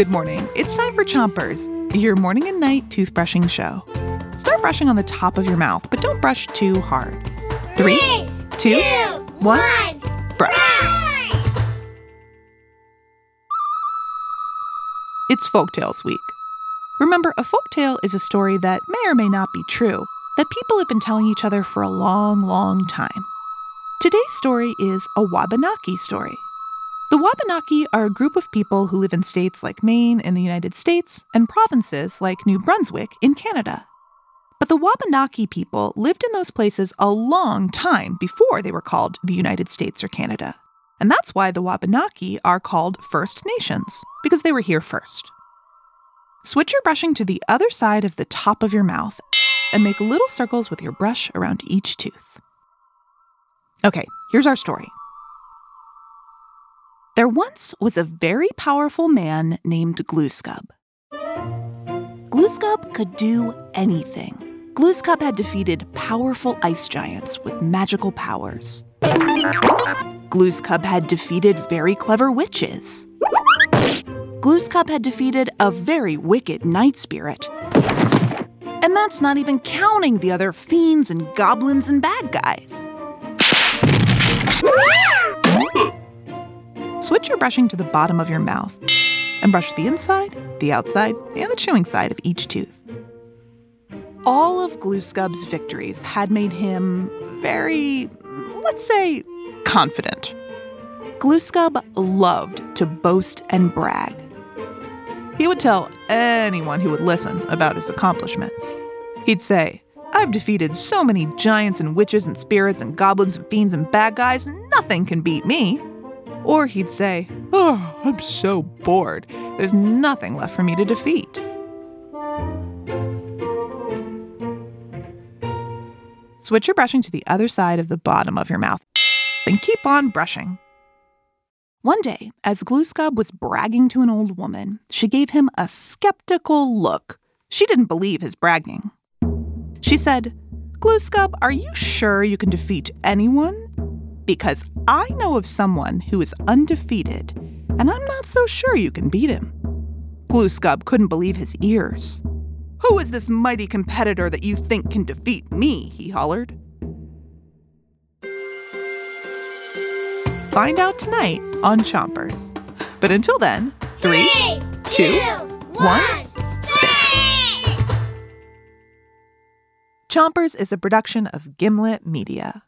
Good morning. It's time for Chompers, your morning and night toothbrushing show. Start brushing on the top of your mouth, but don't brush too hard. Three, two, one, brush. It's Folktales Week. Remember, a folktale is a story that may or may not be true, that people have been telling each other for a long, long time. Today's story is a Wabanaki story. The Wabanaki are a group of people who live in states like Maine in the United States and provinces like New Brunswick in Canada. But the Wabanaki people lived in those places a long time before they were called the United States or Canada. And that's why the Wabanaki are called First Nations, because they were here first. Switch your brushing to the other side of the top of your mouth and make little circles with your brush around each tooth. Okay, here's our story. There once was a very powerful man named Glooskub. Glooskub could do anything. Glooskub had defeated powerful ice giants with magical powers. Glooskub had defeated very clever witches. Glooskub had defeated a very wicked night spirit. And that's not even counting the other fiends and goblins and bad guys. Switch your brushing to the bottom of your mouth and brush the inside, the outside, and the chewing side of each tooth. All of Glooskub's victories had made him very, let's say, confident. Glooskub loved to boast and brag. He would tell anyone who would listen about his accomplishments. He'd say, I've defeated so many giants and witches and spirits and goblins and fiends and bad guys, nothing can beat me. Or he'd say, Oh, I'm so bored. There's nothing left for me to defeat. Switch your brushing to the other side of the bottom of your mouth. Then keep on brushing. One day, as Glooskub was bragging to an old woman, she gave him a skeptical look. She didn't believe his bragging. She said, Glooskub, are you sure you can defeat anyone? Because I know of someone who is undefeated, and I'm not so sure you can beat him. Glooskub couldn't believe his ears. Who is this mighty competitor that you think can defeat me? he hollered. Find out tonight on Chompers. But until then, three, two, one, spit. Chompers is a production of Gimlet Media.